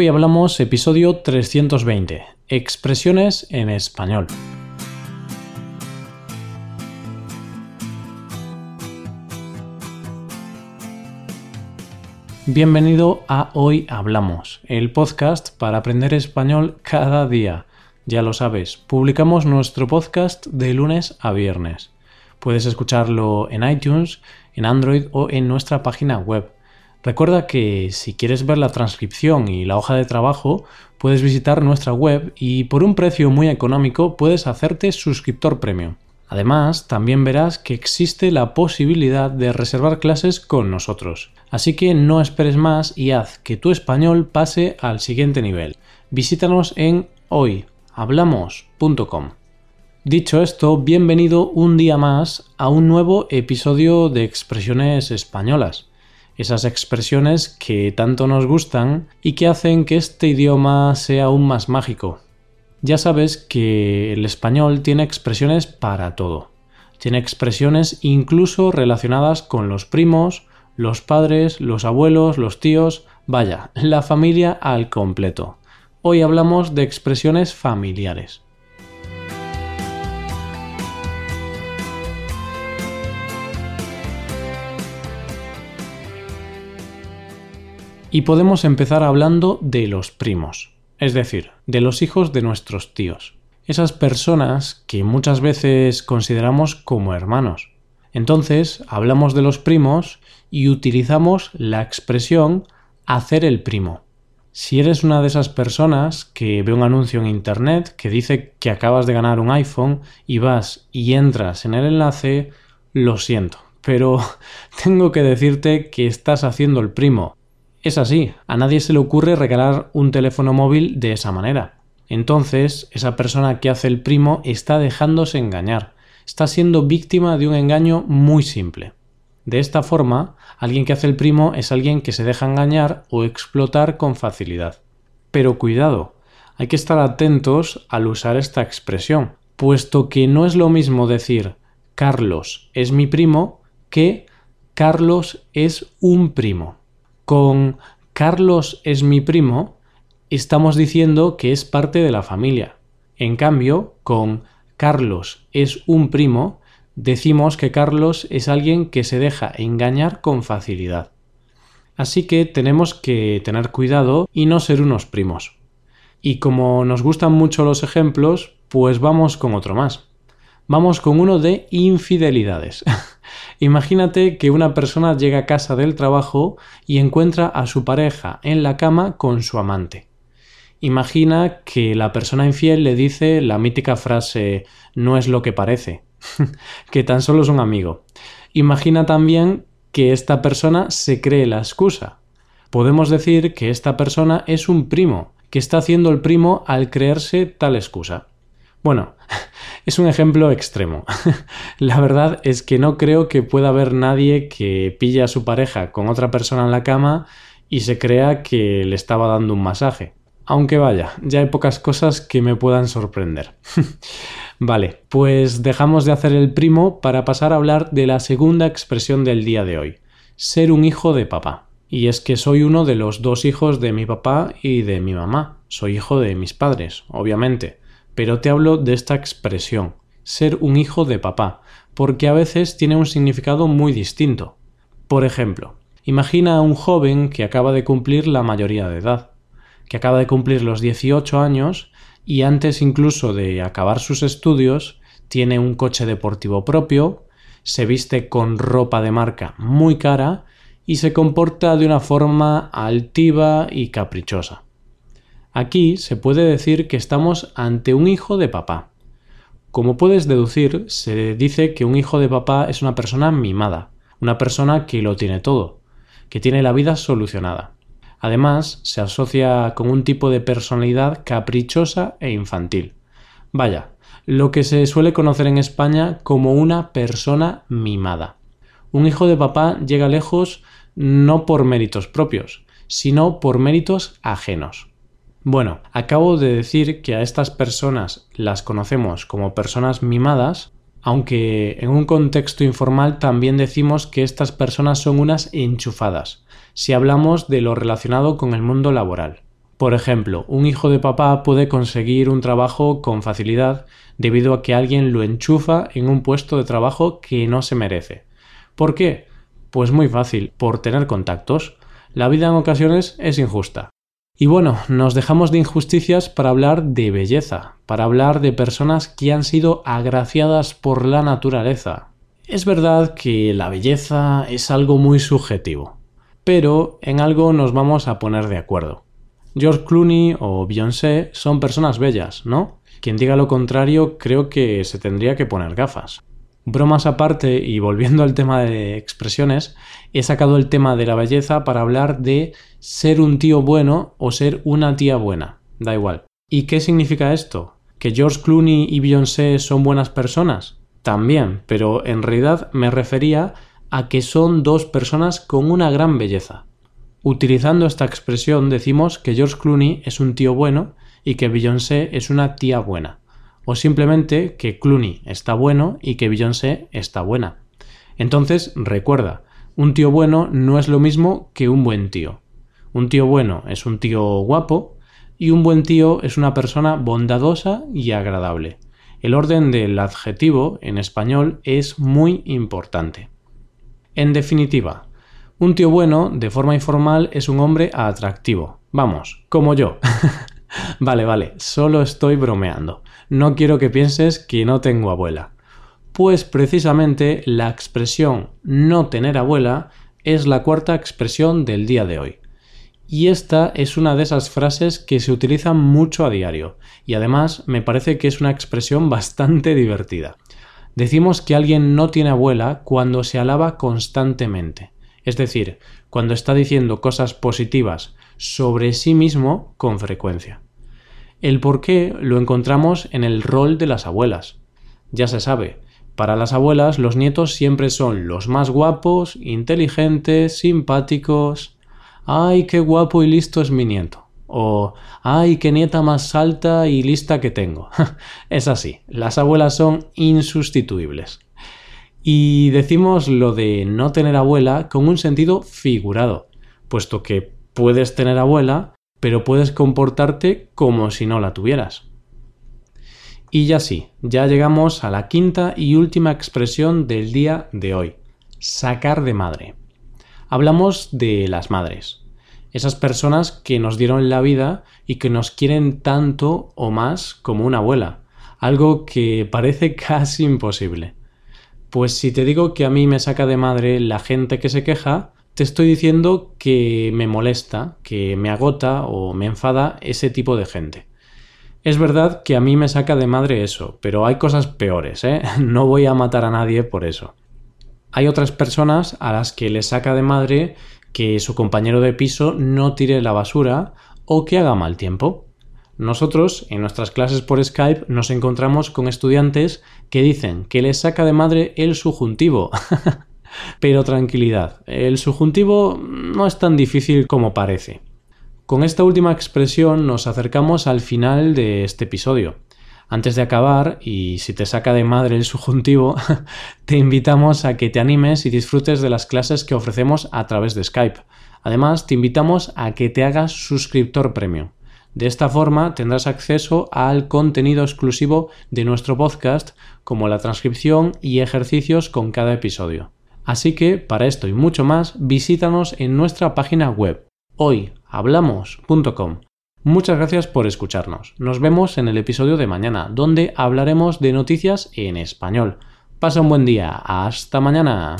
Hoy hablamos episodio 320, expresiones en español. Bienvenido a Hoy Hablamos, el podcast para aprender español cada día. Ya lo sabes, publicamos nuestro podcast de lunes a viernes. Puedes escucharlo en iTunes, en Android o en nuestra página web Recuerda que si quieres ver la transcripción y la hoja de trabajo, puedes visitar nuestra web y por un precio muy económico puedes hacerte suscriptor premium. Además, también verás que existe la posibilidad de reservar clases con nosotros. Así que no esperes más y haz que tu español pase al siguiente nivel. Visítanos en hoyhablamos.com. Dicho esto, bienvenido un día más a un nuevo episodio de Expresiones Españolas esas expresiones que tanto nos gustan y que hacen que este idioma sea aún más mágico. Ya sabes que el español tiene expresiones para todo. Tiene expresiones incluso relacionadas con los primos, los padres, los abuelos, los tíos, vaya, la familia al completo. Hoy hablamos de expresiones familiares. Y podemos empezar hablando de los primos, es decir, de los hijos de nuestros tíos, esas personas que muchas veces consideramos como hermanos. Entonces, hablamos de los primos y utilizamos la expresión hacer el primo. Si eres una de esas personas que ve un anuncio en Internet que dice que acabas de ganar un iPhone y vas y entras en el enlace, lo siento, pero tengo que decirte que estás haciendo el primo es así, a nadie se le ocurre regalar un teléfono móvil de esa manera. Entonces, esa persona que hace el primo está dejándose engañar, está siendo víctima de un engaño muy simple. De esta forma, alguien que hace el primo es alguien que se deja engañar o explotar con facilidad. Pero cuidado, hay que estar atentos al usar esta expresión, puesto que no es lo mismo decir Carlos es mi primo que Carlos es un primo. Con Carlos es mi primo, estamos diciendo que es parte de la familia. En cambio, con Carlos es un primo, decimos que Carlos es alguien que se deja engañar con facilidad. Así que tenemos que tener cuidado y no ser unos primos. Y como nos gustan mucho los ejemplos, pues vamos con otro más. Vamos con uno de infidelidades. Imagínate que una persona llega a casa del trabajo y encuentra a su pareja en la cama con su amante. Imagina que la persona infiel le dice la mítica frase no es lo que parece, que tan solo es un amigo. Imagina también que esta persona se cree la excusa. Podemos decir que esta persona es un primo, que está haciendo el primo al creerse tal excusa. Bueno, es un ejemplo extremo. la verdad es que no creo que pueda haber nadie que pille a su pareja con otra persona en la cama y se crea que le estaba dando un masaje. Aunque vaya, ya hay pocas cosas que me puedan sorprender. vale, pues dejamos de hacer el primo para pasar a hablar de la segunda expresión del día de hoy, ser un hijo de papá. Y es que soy uno de los dos hijos de mi papá y de mi mamá. Soy hijo de mis padres, obviamente pero te hablo de esta expresión, ser un hijo de papá, porque a veces tiene un significado muy distinto. Por ejemplo, imagina a un joven que acaba de cumplir la mayoría de edad, que acaba de cumplir los 18 años y antes incluso de acabar sus estudios tiene un coche deportivo propio, se viste con ropa de marca muy cara y se comporta de una forma altiva y caprichosa. Aquí se puede decir que estamos ante un hijo de papá. Como puedes deducir, se dice que un hijo de papá es una persona mimada, una persona que lo tiene todo, que tiene la vida solucionada. Además, se asocia con un tipo de personalidad caprichosa e infantil. Vaya, lo que se suele conocer en España como una persona mimada. Un hijo de papá llega lejos no por méritos propios, sino por méritos ajenos. Bueno, acabo de decir que a estas personas las conocemos como personas mimadas, aunque en un contexto informal también decimos que estas personas son unas enchufadas, si hablamos de lo relacionado con el mundo laboral. Por ejemplo, un hijo de papá puede conseguir un trabajo con facilidad debido a que alguien lo enchufa en un puesto de trabajo que no se merece. ¿Por qué? Pues muy fácil, por tener contactos. La vida en ocasiones es injusta. Y bueno, nos dejamos de injusticias para hablar de belleza, para hablar de personas que han sido agraciadas por la naturaleza. Es verdad que la belleza es algo muy subjetivo, pero en algo nos vamos a poner de acuerdo. George Clooney o Beyoncé son personas bellas, ¿no? Quien diga lo contrario creo que se tendría que poner gafas. Bromas aparte y volviendo al tema de expresiones, he sacado el tema de la belleza para hablar de ser un tío bueno o ser una tía buena. Da igual. ¿Y qué significa esto? ¿Que George Clooney y Beyoncé son buenas personas? También, pero en realidad me refería a que son dos personas con una gran belleza. Utilizando esta expresión decimos que George Clooney es un tío bueno y que Beyoncé es una tía buena. O simplemente que Clooney está bueno y que Beyoncé está buena. Entonces, recuerda, un tío bueno no es lo mismo que un buen tío. Un tío bueno es un tío guapo y un buen tío es una persona bondadosa y agradable. El orden del adjetivo en español es muy importante. En definitiva, un tío bueno, de forma informal, es un hombre atractivo. Vamos, como yo. vale, vale, solo estoy bromeando. No quiero que pienses que no tengo abuela. Pues precisamente la expresión no tener abuela es la cuarta expresión del día de hoy. Y esta es una de esas frases que se utilizan mucho a diario, y además me parece que es una expresión bastante divertida. Decimos que alguien no tiene abuela cuando se alaba constantemente. Es decir, cuando está diciendo cosas positivas sobre sí mismo con frecuencia. El por qué lo encontramos en el rol de las abuelas. Ya se sabe, para las abuelas los nietos siempre son los más guapos, inteligentes, simpáticos. ¡Ay, qué guapo y listo es mi nieto! O ¡ay, qué nieta más alta y lista que tengo! es así, las abuelas son insustituibles. Y decimos lo de no tener abuela con un sentido figurado, puesto que puedes tener abuela, pero puedes comportarte como si no la tuvieras. Y ya sí, ya llegamos a la quinta y última expresión del día de hoy, sacar de madre. Hablamos de las madres, esas personas que nos dieron la vida y que nos quieren tanto o más como una abuela, algo que parece casi imposible. Pues si te digo que a mí me saca de madre la gente que se queja, te estoy diciendo que me molesta, que me agota o me enfada ese tipo de gente. Es verdad que a mí me saca de madre eso, pero hay cosas peores, ¿eh? No voy a matar a nadie por eso. Hay otras personas a las que les saca de madre que su compañero de piso no tire la basura o que haga mal tiempo. Nosotros, en nuestras clases por Skype, nos encontramos con estudiantes que dicen que les saca de madre el subjuntivo. Pero tranquilidad, el subjuntivo no es tan difícil como parece. Con esta última expresión nos acercamos al final de este episodio. Antes de acabar, y si te saca de madre el subjuntivo, te invitamos a que te animes y disfrutes de las clases que ofrecemos a través de Skype. Además, te invitamos a que te hagas suscriptor premium. De esta forma tendrás acceso al contenido exclusivo de nuestro podcast, como la transcripción y ejercicios con cada episodio. Así que, para esto y mucho más, visítanos en nuestra página web hoyhablamos.com. Muchas gracias por escucharnos. Nos vemos en el episodio de mañana, donde hablaremos de noticias en español. Pasa un buen día. Hasta mañana.